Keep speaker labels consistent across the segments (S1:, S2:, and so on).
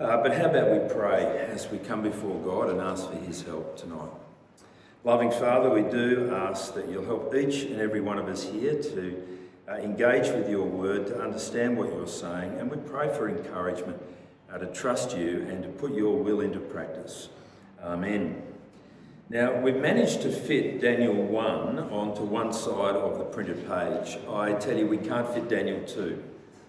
S1: Uh, but how about we pray as we come before God and ask for His help tonight? Loving Father, we do ask that you'll help each and every one of us here to uh, engage with your word, to understand what you're saying, and we pray for encouragement uh, to trust you and to put your will into practice. Amen. Now, we've managed to fit Daniel 1 onto one side of the printed page. I tell you, we can't fit Daniel 2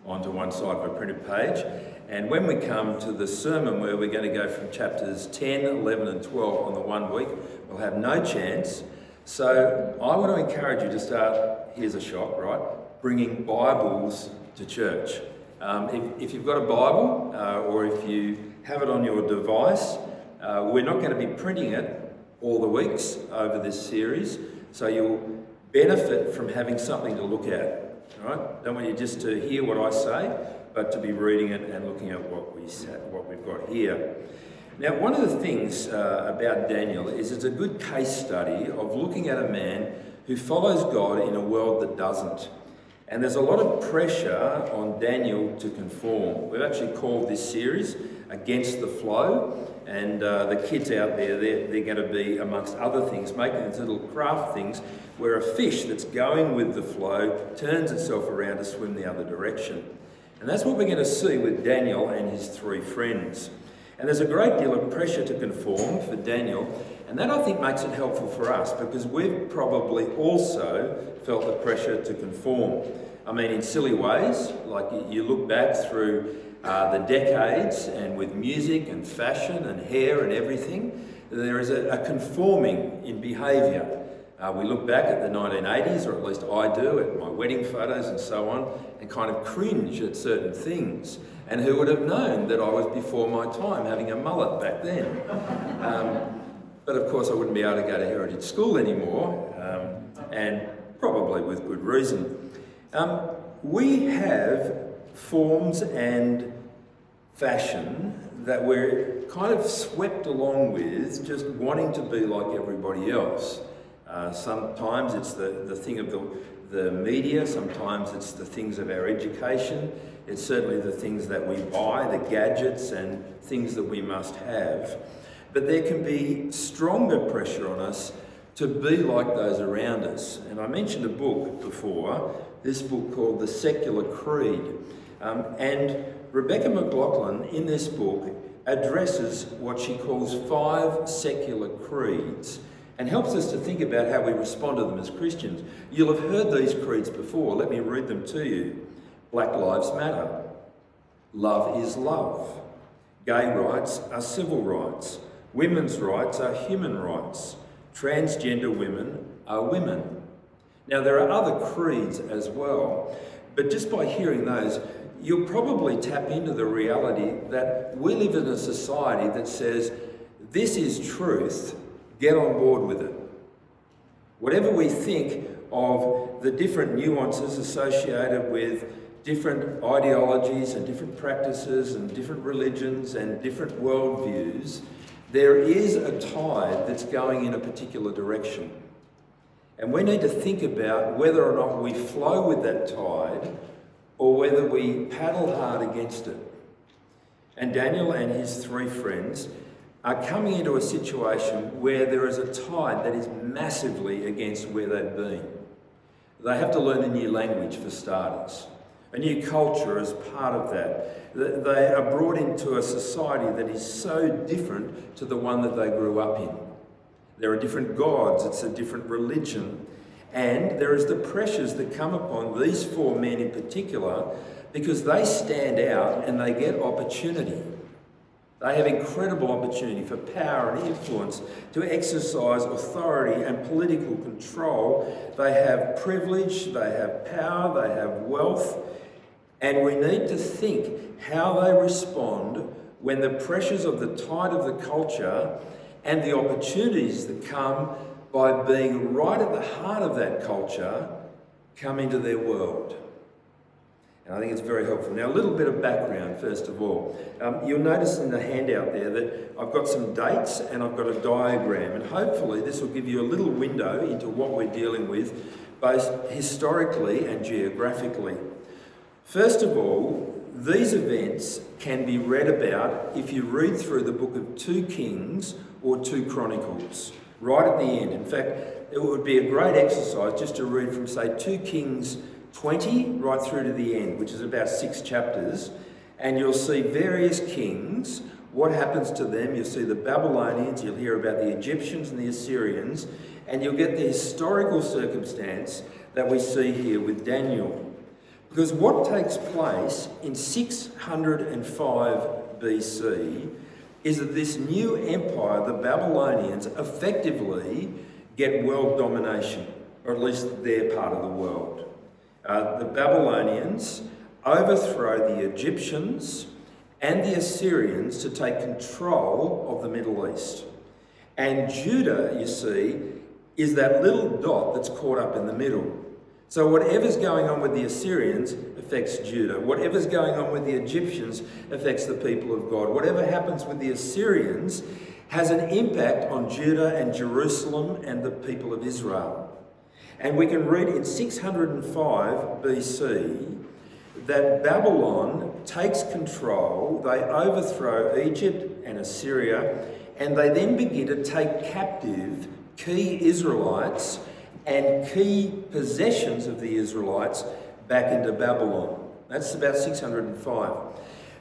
S1: onto one side of a printed page. And when we come to the sermon where we're going to go from chapters 10, 11, and 12 on the one week, we'll have no chance. So I want to encourage you to start, here's a shock, right? Bringing Bibles to church. Um, if, if, you've got a Bible uh, or if you have it on your device, uh, we're not going to be printing it all the weeks over this series, so you'll benefit from having something to look at. All right? Don't want you just to hear what I say, but to be reading it and looking at what, we, what we've got here. Now, one of the things uh, about Daniel is it's a good case study of looking at a man who follows God in a world that doesn't. And there's a lot of pressure on Daniel to conform. We've actually called this series Against the Flow. And uh, the kids out there, they're, they're going to be, amongst other things, making these little craft things where a fish that's going with the flow turns itself around to swim the other direction. And that's what we're going to see with Daniel and his three friends. And there's a great deal of pressure to conform for Daniel, and that I think makes it helpful for us because we've probably also felt the pressure to conform. I mean, in silly ways, like you look back through uh, the decades and with music and fashion and hair and everything, there is a, a conforming in behaviour. Uh, we look back at the 1980s, or at least I do, at my wedding photos and so on, and kind of cringe at certain things. And who would have known that I was before my time having a mullet back then? Um, but of course, I wouldn't be able to go to Heritage School anymore, um, and probably with good reason. Um, we have forms and fashion that we're kind of swept along with, just wanting to be like everybody else. Uh, sometimes it's the, the thing of the, the media, sometimes it's the things of our education, it's certainly the things that we buy, the gadgets and things that we must have. But there can be stronger pressure on us to be like those around us. And I mentioned a book before, this book called The Secular Creed. Um, and Rebecca McLaughlin, in this book, addresses what she calls five secular creeds and helps us to think about how we respond to them as Christians. You'll have heard these creeds before. Let me read them to you. Black Lives Matter. Love is love. Gay rights are civil rights. Women's rights are human rights. Transgender women are women. Now, there are other creeds as well, but just by hearing those, you'll probably tap into the reality that we live in a society that says this is truth Get on board with it. Whatever we think of the different nuances associated with different ideologies and different practices and different religions and different worldviews, there is a tide that's going in a particular direction. And we need to think about whether or not we flow with that tide or whether we paddle hard against it. And Daniel and his three friends are coming into a situation where there is a tide that is massively against where they've been. They have to learn a new language for starters, a new culture as part of that. They are brought into a society that is so different to the one that they grew up in. There are different gods, it's a different religion, and there is the pressures that come upon these four men in particular because they stand out and they get opportunity. They have incredible opportunity for power and influence to exercise authority and political control. They have privilege, they have power, they have wealth, and we need to think how they respond when the pressures of the tide of the culture and the opportunities that come by being right at the heart of that culture come into their world. And I think it's very helpful. Now, a little bit of background, first of all. Um, you'll notice in the handout there that I've got some dates and I've got a diagram, and hopefully, this will give you a little window into what we're dealing with, both historically and geographically. First of all, these events can be read about if you read through the book of 2 Kings or 2 Chronicles, right at the end. In fact, it would be a great exercise just to read from, say, 2 Kings 20 right through to the end, which is about six chapters, and you'll see various kings, what happens to them. You'll see the Babylonians, you'll hear about the Egyptians and the Assyrians, and you'll get the historical circumstance that we see here with Daniel. Because what takes place in 605 BC is that this new empire, the Babylonians, effectively get world domination, or at least their part of the world. Uh, the Babylonians overthrow the Egyptians and the Assyrians to take control of the Middle East. And Judah, you see, is that little dot that's caught up in the middle. So, whatever's going on with the Assyrians affects Judah. Whatever's going on with the Egyptians affects the people of God. Whatever happens with the Assyrians has an impact on Judah and Jerusalem and the people of Israel. And we can read in 605 BC that Babylon takes control, they overthrow Egypt and Assyria, and they then begin to take captive key Israelites and key possessions of the Israelites back into Babylon. That's about 605.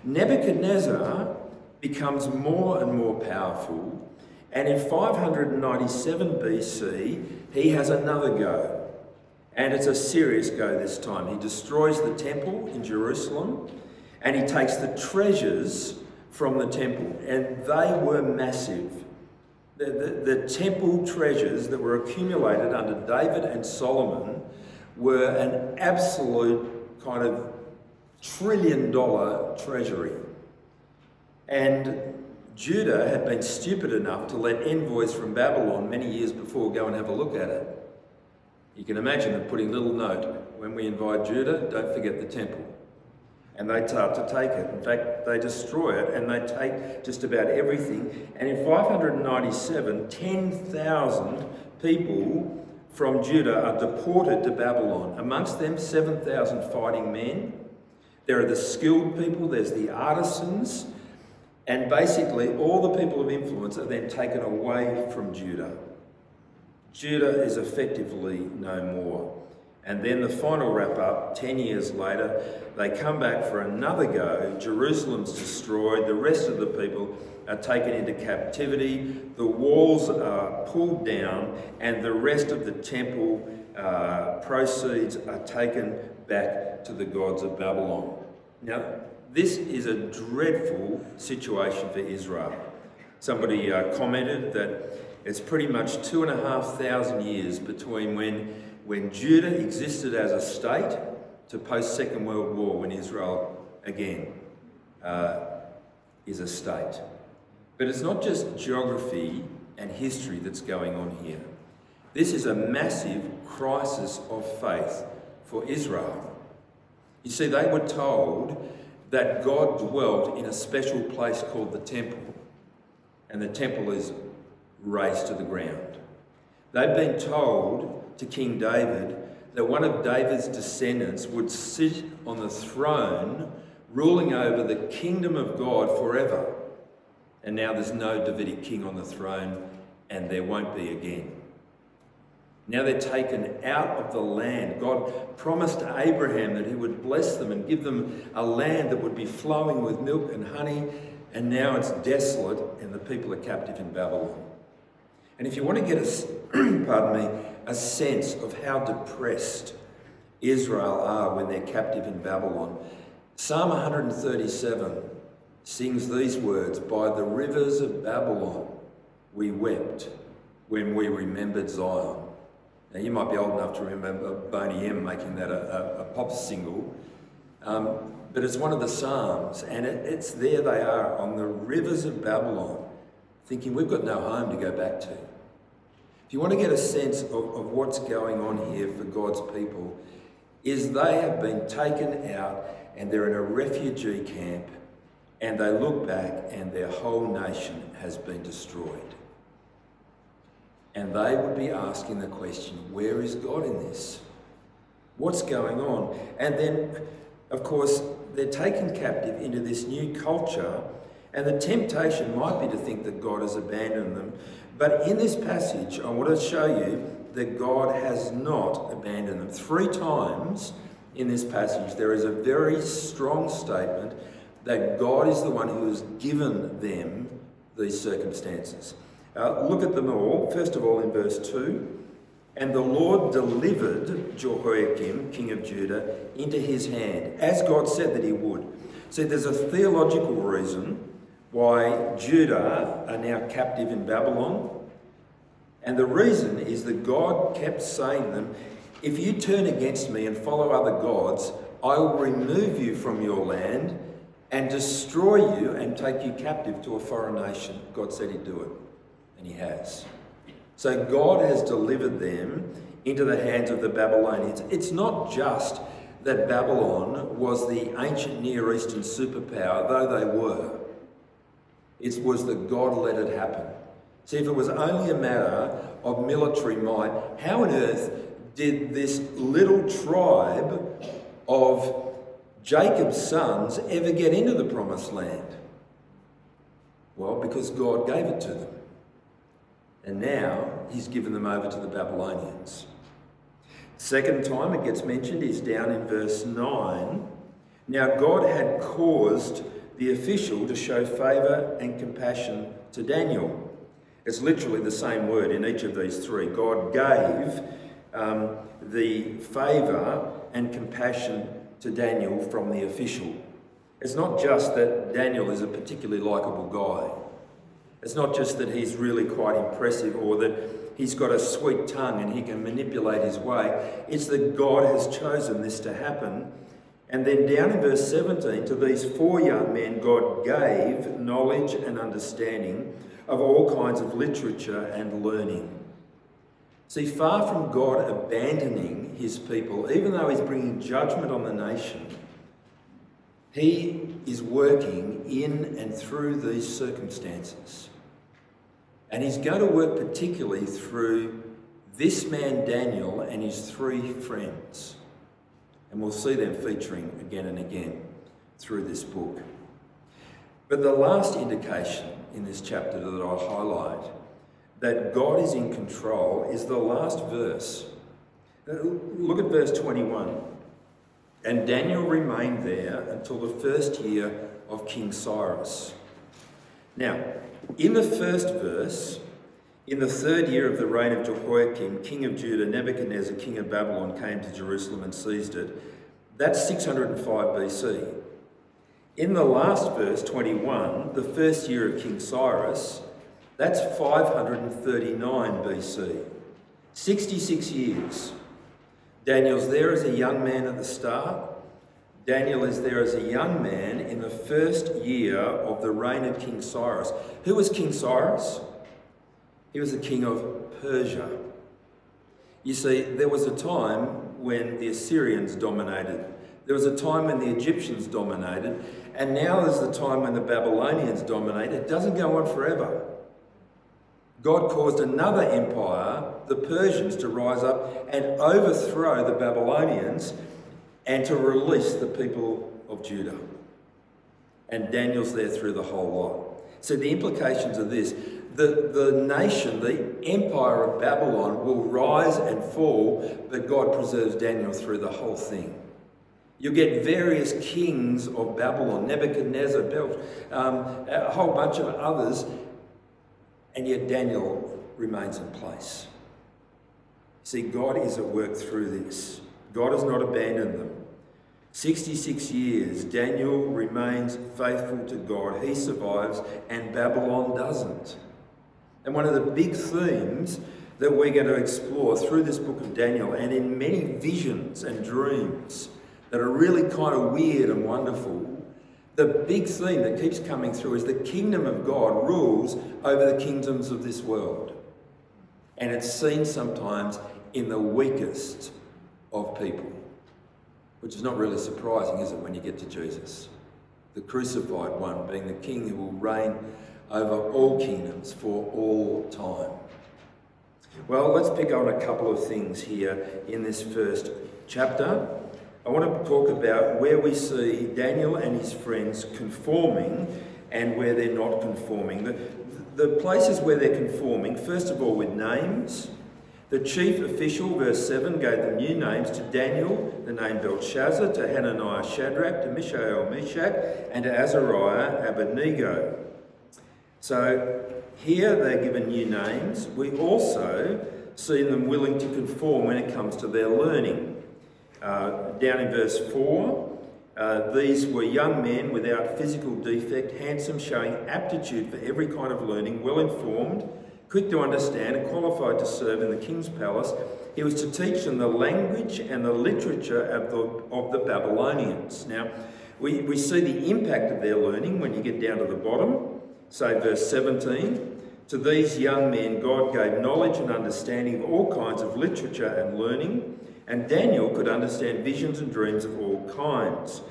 S1: Nebuchadnezzar becomes more and more powerful, and in 597 BC, he has another go. And it's a serious go this time. He destroys the temple in Jerusalem and he takes the treasures from the temple, and they were massive. The, the, the, temple treasures that were accumulated under David and Solomon were an absolute kind of trillion dollar treasury. And Judah had been stupid enough to let envoys from Babylon many years before go and have a look at it. You can imagine them putting little note when we invite Judah, don't forget the temple and they start to take it. In fact, they destroy it and they take just about everything. And in 597, 10,000 people from Judah are deported to Babylon. Amongst them, 7,000 fighting men. There are the skilled people, there's the artisans, and basically all the people of influence are then taken away from Judah. Judah is effectively no more. And then the final wrap up, 10 years later, they come back for another go. Jerusalem's destroyed. The rest of the people are taken into captivity. The walls are pulled down, and the rest of the temple uh, proceeds are taken back to the gods of Babylon. Now, this is a dreadful situation for Israel. Somebody uh, commented that it's pretty much two and a half thousand years between when when Judah existed as a state to post Second World War when Israel again uh, is a state. But it's not just geography and history that's going on here. This is a massive crisis of faith for Israel. You see, they were told that God dwelt in a special place called the temple, and the temple is razed to the ground. They've been told to King David that one of David's descendants would sit on the throne ruling over the kingdom of God forever. And now there's no Davidic king on the throne, and there won't be again. Now they're taken out of the land. God promised Abraham that he would bless them and give them a land that would be flowing with milk and honey, and now it's desolate, and the people are captive in Babylon. And if you want to get a, pardon me, a sense of how depressed Israel are when they're captive in Babylon, Psalm 137 sings these words By the rivers of Babylon we wept when we remembered Zion. Now, you might be old enough to remember Boney M making that a, a, a pop single, um, but it's one of the Psalms, and it, it's there they are on the rivers of Babylon, thinking we've got no home to go back to. If you want to get a sense of, of what's going on here for God's people, is they have been taken out and they're in a refugee camp and they look back and their whole nation has been destroyed. And they would be asking the question, where is God in this? What's going on? And then, of course, they're taken captive into this new culture, and the temptation might be to think that God has abandoned them. But in this passage, I want to show you that God has not abandoned them. Three times in this passage, there is a very strong statement that God is the one who has given them these circumstances. Uh, look at them all. First of all, in verse 2 And the Lord delivered Jehoiakim, king of Judah, into his hand, as God said that he would. See, there's a theological reason why Judah are now captive in Babylon. And the reason is that God kept saying to them, If you turn against me and follow other gods, I will remove you from your land and destroy you and take you captive to a foreign nation. God said he'd do it, and he has. So God has delivered them into the hands of the Babylonians. It's not just that Babylon was the ancient Near Eastern superpower, though they were. It was that God let it happen. See, if it was only a matter of military might, how on earth did this little tribe of Jacob's sons ever get into the promised land? Well, because God gave it to them. And now he's given them over to the Babylonians. Second time it gets mentioned is down in verse 9. Now God had caused the official to show favour and compassion to Daniel. It's literally the same word in each of these three. God gave um, the favour and compassion to Daniel from the official. It's not just that Daniel is a particularly likeable guy. It's not just that he's really quite impressive or that he's got a sweet tongue and he can manipulate his way. It's that God has chosen this to happen. And then down in verse 17, to these four young men, God gave knowledge and understanding of all kinds of literature and learning. See, far from God abandoning his people, even though he's bringing judgment on the nation, he is working in and through these circumstances. And he's going to work particularly through this man Daniel and his three friends. And we'll see them featuring again and again through this book. But the last indication in this chapter that I highlight that God is in control is the last verse. Uh, look at verse 21. And Daniel remained there until the first year of King Cyrus. Now, in the first verse, in the third year of the reign of Jehoiakim, king of Judah, Nebuchadnezzar, king of Babylon, came to Jerusalem and seized it. That's 605 BC. In the last verse, 21, the first year of King Cyrus, that's 539 BC. 66 years. Daniel's there as a young man at the start. Daniel is there as a young man in the first year of the reign of King Cyrus. Who was King Cyrus? He was the king of Persia. You see, there was a time when the Assyrians dominated. There was a time when the Egyptians dominated. And now there's the time when the Babylonians dominate. It doesn't go on forever. God caused another empire, the Persians, to rise up and overthrow the Babylonians and to release the people of Judah. And Daniel's there through the whole lot. So, the implications of this the, the nation, the empire of Babylon, will rise and fall, but God preserves Daniel through the whole thing. You get various kings of Babylon, Nebuchadnezzar, Bel, um, a whole bunch of others, and yet Daniel remains in place. See, God is at work through this. God has not abandoned them. 66 years, Daniel remains faithful to God. He survives, and Babylon doesn't. And one of the big themes that we're going to explore through this book of Daniel and in many visions and dreams that are really kind of weird and wonderful the big theme that keeps coming through is the kingdom of God rules over the kingdoms of this world. And it's seen sometimes in the weakest of people, which is not really surprising, is it, when you get to Jesus? The crucified one being the king who will reign over all kingdoms for all time. Well, let's pick on a couple of things here in this first chapter. I want to talk about where we see Daniel and his friends conforming and where they're not conforming. The, the places where they're conforming, first of all, with names. The chief official, verse 7, gave them new names to Daniel, the name Belshazzar, to Hananiah Shadrach, to Mishael Meshach, and to Azariah Abednego. So here they're given new names. We also see them willing to conform when it comes to their learning. Uh, down in verse 4, uh, these were young men without physical defect, handsome, showing aptitude for every kind of learning, well informed, quick to understand, and qualified to serve in the king's palace. He was to teach them the language and the literature of the, of the Babylonians. Now, we, we see the impact of their learning when you get down to the bottom. Say, verse 17. To these young men, God gave knowledge and understanding of all kinds of literature and learning. And Daniel could understand visions and dreams of all kinds.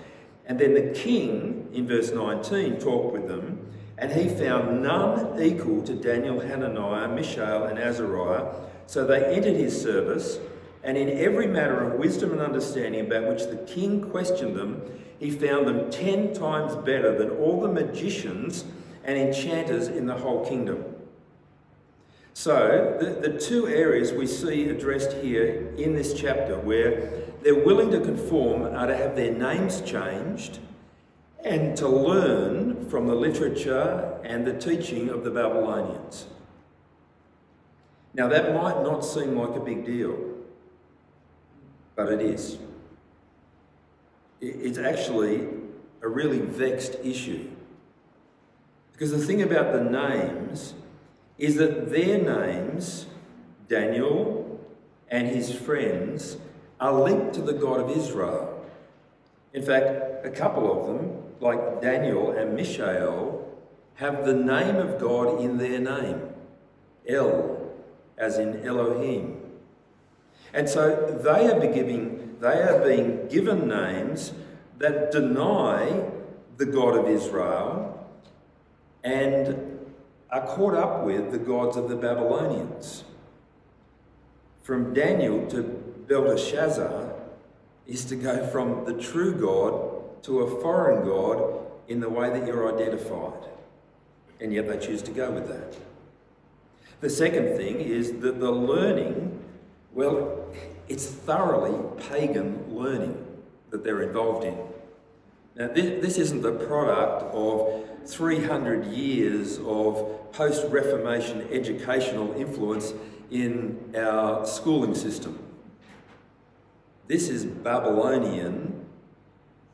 S1: And then the king, in verse 19, talked with them, and he found none equal to Daniel, Hananiah, Mishael, and Azariah. So they entered his service, and in every matter of wisdom and understanding about which the king questioned them, he found them ten times better than all the magicians and enchanters in the whole kingdom. So, the, the two areas we see addressed here in this chapter where they're willing to conform are to have their names changed and to learn from the literature and the teaching of the Babylonians. Now, that might not seem like a big deal, but it is. It's actually a really vexed issue. Because the thing about the names is that their names, Daniel and his friends, are linked to the God of Israel. In fact, a couple of them, like Daniel and Mishael, have the name of God in their name El, as in Elohim. And so they are, they are being given names that deny the God of Israel and are caught up with the gods of the Babylonians. From Daniel to Belteshazzar is to go from the true God to a foreign God in the way that you're identified. And yet they choose to go with that. The second thing is that the learning, well, it's thoroughly pagan learning that they're involved in. Now, this, this isn't the product of 300 years of post Reformation educational influence in our schooling system. This is Babylonian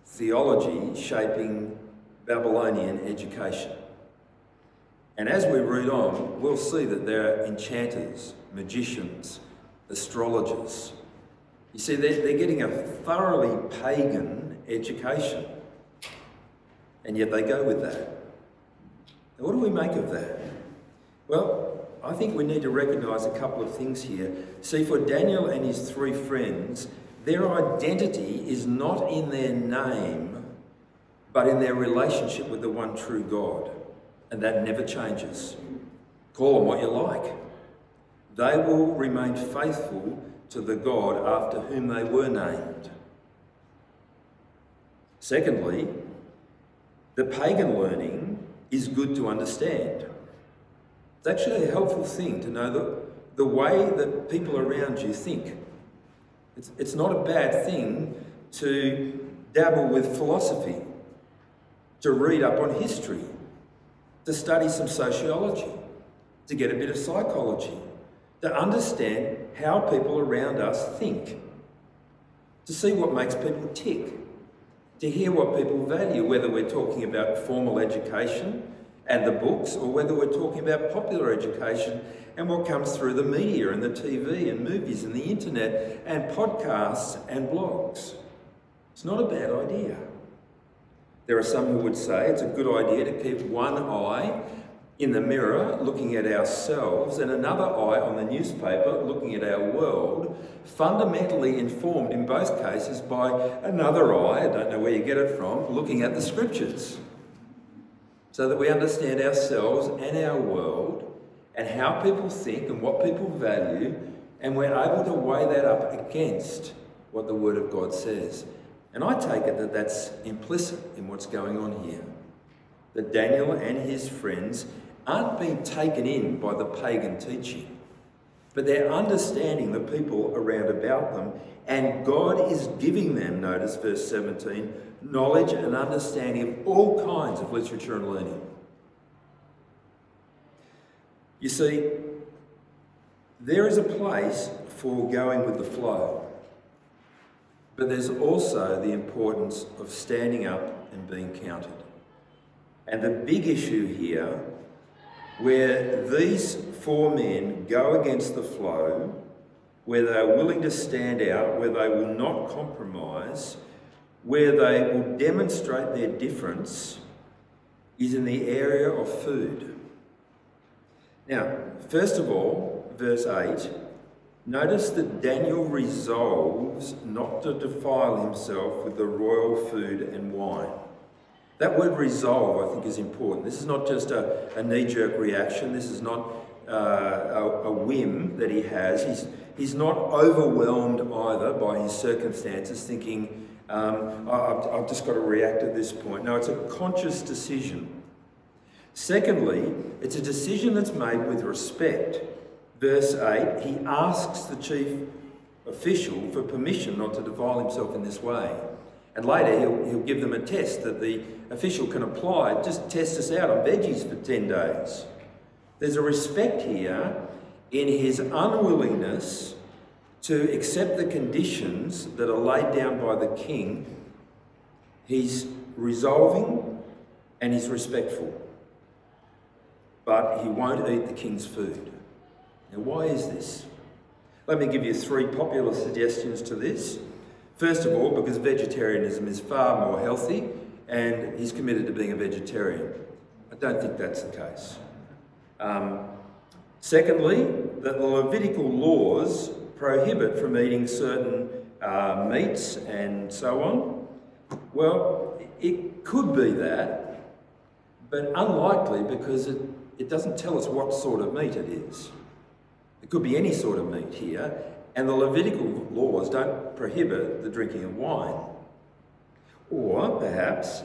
S1: theology shaping Babylonian education. And as we read on, we'll see that there are enchanters, magicians, astrologers. You see, they're, they're getting a thoroughly pagan education. And yet they go with that. Now, what do we make of that? Well, I think we need to recognise a couple of things here. See, for Daniel and his three friends, their identity is not in their name, but in their relationship with the one true God. And that never changes. Call them what you like. They will remain faithful to the God after whom they were named. Secondly, the pagan learning is good to understand. It's actually a helpful thing to know the, the way that people around you think. It's, it's not a bad thing to dabble with philosophy, to read up on history, to study some sociology, to get a bit of psychology, to understand how people around us think, to see what makes people tick to hear what people value, whether we're talking about formal education and the books, or whether we're talking about popular education and what comes through the media and the TV and movies and the internet and podcasts and blogs. It's not a bad idea. There are some who would say it's a good idea to keep one eye in the mirror looking at ourselves and another eye on the newspaper looking at our world, fundamentally informed in both cases by another eye, I don't know where you get it from, looking at the scriptures. So that we understand ourselves and our world and how people think and what people value, and we're able to weigh that up against what the Word of God says. And I take it that that's implicit in what's going on here. That Daniel and his friends aren't being taken in by the pagan teaching, but they're understanding the people around about them, and God is giving them, notice verse 17, knowledge and understanding of all kinds of literature and learning. You see, there is a place for going with the flow, but there's also the importance of standing up and being counted. And the big issue here, where these four men go against the flow, where they are willing to stand out, where they will not compromise, where they will demonstrate their difference, is in the area of food. Now, first of all, verse 8, notice that Daniel resolves not to defile himself with the royal food and wine. That word resolve, I think, is important. This is not just a, a knee jerk reaction, this is not uh, a, a, whim that he has. He's, he's not overwhelmed either by his circumstances, thinking, um, I've, I've just got to react at this point. No, it's a conscious decision. Secondly, it's a decision that's made with respect. Verse 8, he asks the chief official for permission not to defile himself in this way. And later he'll, he'll give them a test that the official can apply. Just test us out on veggies for 10 days. There's a respect here in his unwillingness to accept the conditions that are laid down by the king. He's resolving and he's respectful. But he won't eat the king's food. Now, why is this? Let me give you three popular suggestions to this. First of all, because vegetarianism is far more healthy and he's committed to being a vegetarian. I don't think that's the case. Um, secondly, that the Levitical laws prohibit from eating certain uh, meats and so on. Well, it could be that, but unlikely because it, it doesn't tell us what sort of meat it is. It could be any sort of meat here, and the Levitical laws don't prohibit the drinking of wine. Or perhaps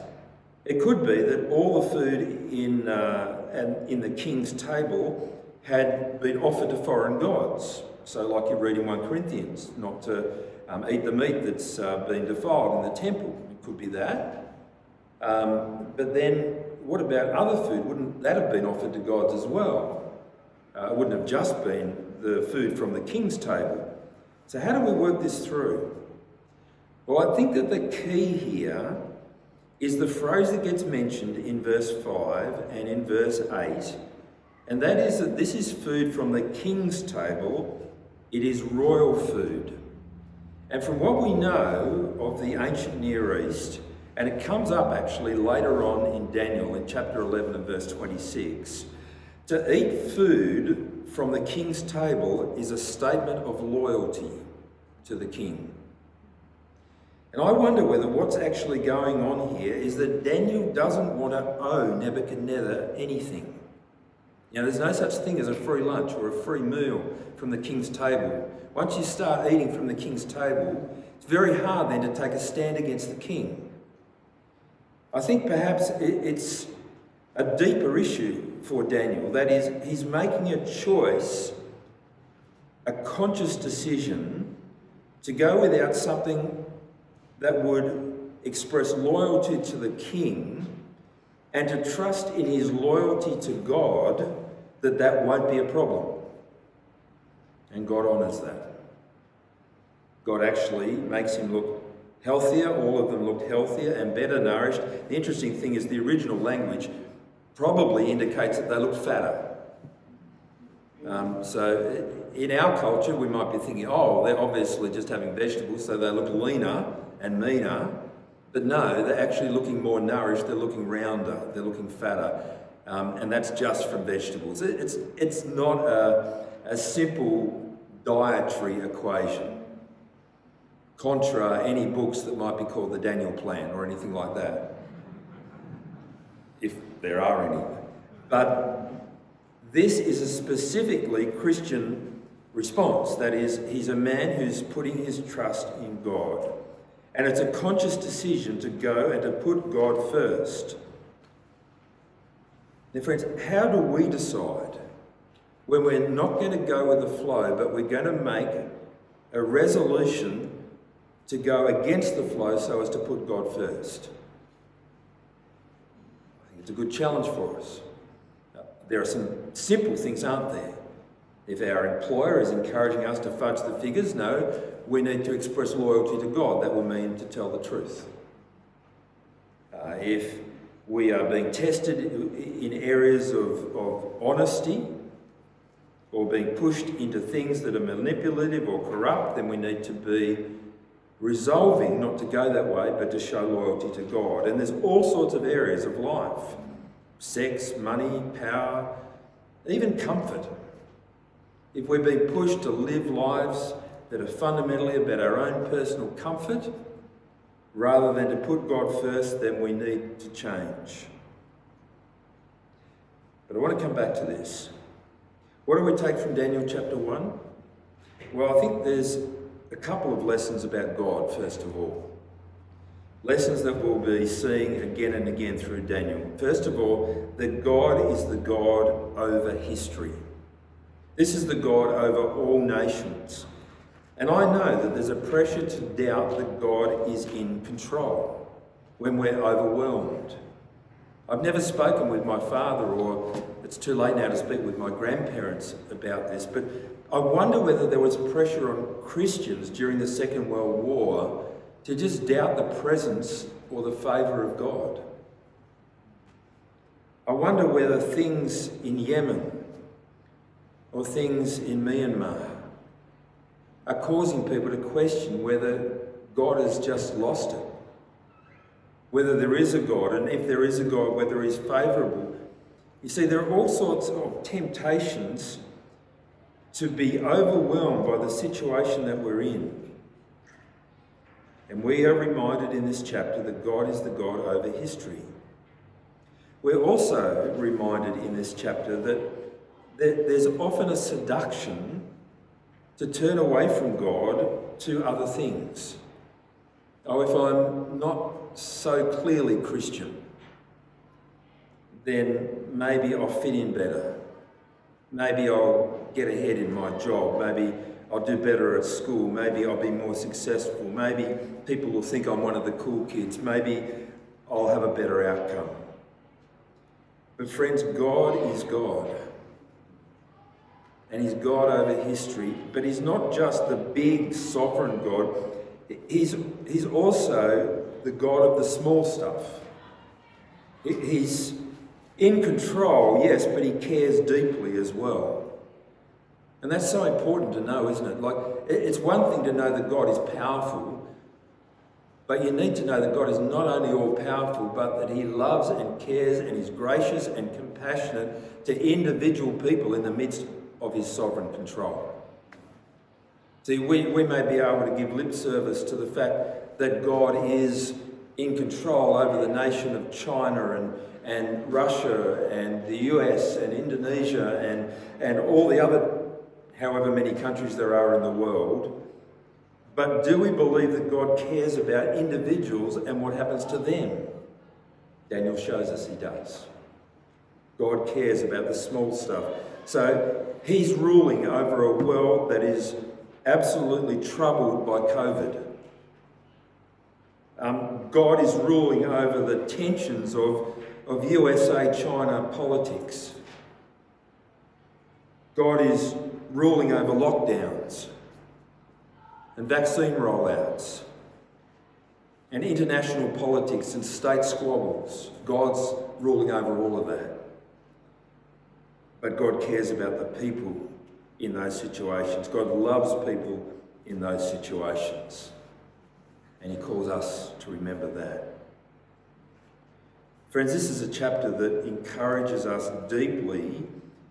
S1: it could be that all the food in, uh, in the king's table had been offered to foreign gods. So, like you read in 1 Corinthians, not to um, eat the meat that's uh, been defiled in the temple. It could be that. Um, but then, what about other food? Wouldn't that have been offered to gods as well? Uh, it wouldn't have just been the food from the king's table. So, how do we work this through? Well, I think that the key here is the phrase that gets mentioned in verse 5 and in verse 8, and that is that this is food from the king's table, it is royal food. And from what we know of the ancient Near East, and it comes up actually later on in Daniel in chapter 11 and verse 26, to eat food from the king's table is a statement of loyalty to the king. And I wonder whether what's actually going on here is that Daniel doesn't want to owe Nebuchadnezzar anything. Know, there's no such thing as a free lunch or a free meal from the king's table. Once you start eating from the king's table, it's very hard then to take a stand against the king. I think perhaps it's a deeper issue for Daniel. That is, he's making a choice, a conscious decision to go without something that would express loyalty to the king and to trust in his loyalty to God that that won't be a problem. And God honours that. God actually makes him look healthier. All of them looked healthier and better nourished. The interesting thing is the original language probably indicates that they look fatter. Um, so in our culture, we might be thinking, oh, they're obviously just having vegetables, so they look leaner and meaner. But no, they're actually looking more nourished, they're looking rounder, they're looking fatter. Um, and that's just from vegetables. It's, it's not a, a simple dietary equation, contra any books that might be called the Daniel Plan or anything like that if there are any. But this is a specifically Christian response. That is, he's a man who's putting his trust in God. And it's a conscious decision to go and to put God first. Now, friends, how do we decide when we're not going to go with the flow, but we're going to make a resolution to go against the flow so as to put God first? I think it's a good challenge for us. There are some simple things, aren't there? If our employer is encouraging us to fudge the figures, no, we need to express loyalty to God. That will mean to tell the truth. Uh, if we are being tested in areas of, of honesty or being pushed into things that are manipulative or corrupt, then we need to be resolving not to go that way but to show loyalty to God. And there's all sorts of areas of life sex, money, power, even comfort if we're being pushed to live lives that are fundamentally about our own personal comfort, rather than to put God first, then we need to change. But I want to come back to this. What do we take from Daniel chapter 1? Well, I think there's a couple of lessons about God, first of all. Lessons that we'll be seeing again and again through Daniel. First of all, that God is the God over history. This is the God over all nations. And I know that there's a pressure to doubt that God is in control when we're overwhelmed. I've never spoken with my father, or it's too late now to speak with my grandparents about this, but I wonder whether there was pressure on Christians during the Second World War to just doubt the presence or the favour of God. I wonder whether things in Yemen or things in Myanmar are causing people to question whether God has just lost it. Whether there is a God, and if there is a God, whether He's favourable. You see, there are all sorts of temptations to be overwhelmed by the situation that we're in. And we are reminded in this chapter that God is the God over history. We're also reminded in this chapter that there's often a seduction to turn away from God to other things. Oh, if I'm not so clearly Christian, then maybe I'll fit in better. Maybe I'll get ahead in my job. Maybe I'll do better at school. Maybe I'll be more successful. Maybe people will think I'm one of the cool kids. Maybe I'll have a better outcome. But, friends, God is God and he's God over history, but he's not just the big sovereign God, he's, he's also the God of the small stuff. He's in control, yes, but he cares deeply as well. And that's so important to know, isn't it? Like, it's one thing to know that God is powerful, but you need to know that God is not only all powerful, but that He loves and cares and is gracious and compassionate to individual people in the midst of his sovereign control. See, we, we may be able to give lip service to the fact that God is in control over the nation of China and, and Russia and the US and Indonesia and, and all the other, however many countries there are in the world. But do we believe that God cares about individuals and what happens to them? Daniel shows us he does. God cares about the small stuff. So he's ruling over a world that is absolutely troubled by COVID. Um, God is ruling over the tensions of, of USA China politics. God is ruling over lockdowns and vaccine rollouts and international politics and state squabbles. God's ruling over all of that. But God cares about the people in those situations. God loves people in those situations. And He calls us to remember that. Friends, this is a chapter that encourages us deeply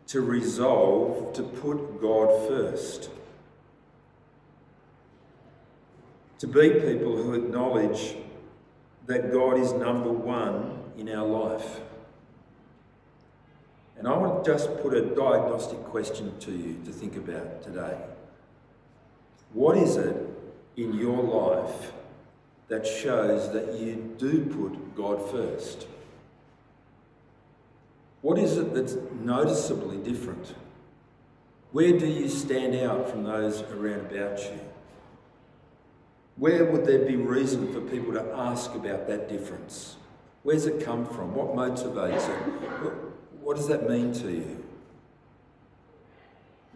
S1: to resolve to put God first. To be people who acknowledge that God is number one in our life. And I want to just put a diagnostic question to you to think about today. What is it in your life that shows that you do put God first? What is it that's noticeably different? Where do you stand out from those around about you? Where would there be reason for people to ask about that difference? Where's it come from? What motivates it? What does that mean to you?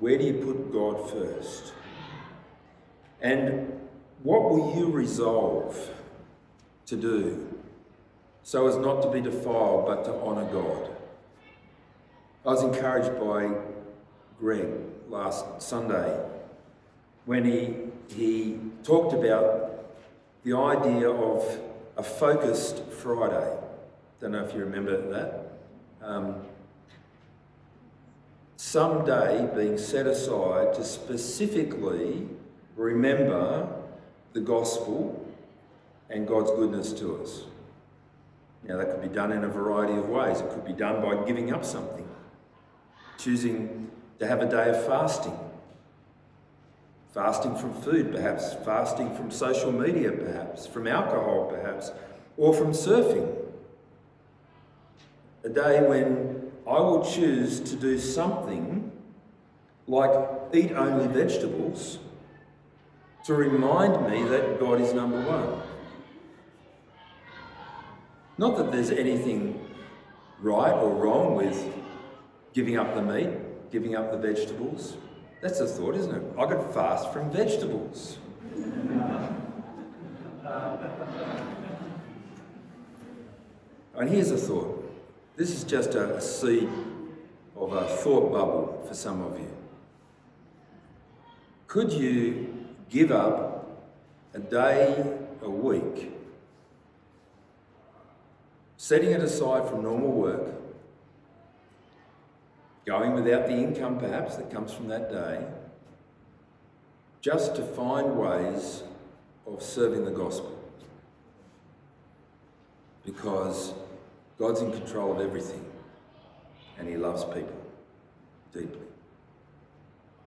S1: Where do you put God first? And what will you resolve to do so as not to be defiled but to honour God? I was encouraged by Greg last Sunday when he, he talked about the idea of a focused Friday. Don't know if you remember that. Um, some day being set aside to specifically remember the gospel and God's goodness to us. Now, that could be done in a variety of ways. It could be done by giving up something, choosing to have a day of fasting, fasting from food, perhaps, fasting from social media, perhaps, from alcohol, perhaps, or from surfing. A day when I will choose to do something like eat only vegetables to remind me that God is number one. Not that there's anything right or wrong with giving up the meat, giving up the vegetables. That's a thought, isn't it? I could fast from vegetables. and here's a thought. This is just a, a seed of a thought bubble for some of you. Could you give up a day a week, setting it aside from normal work, going without the income perhaps that comes from that day, just to find ways of serving the gospel? Because God's in control of everything and He loves people deeply.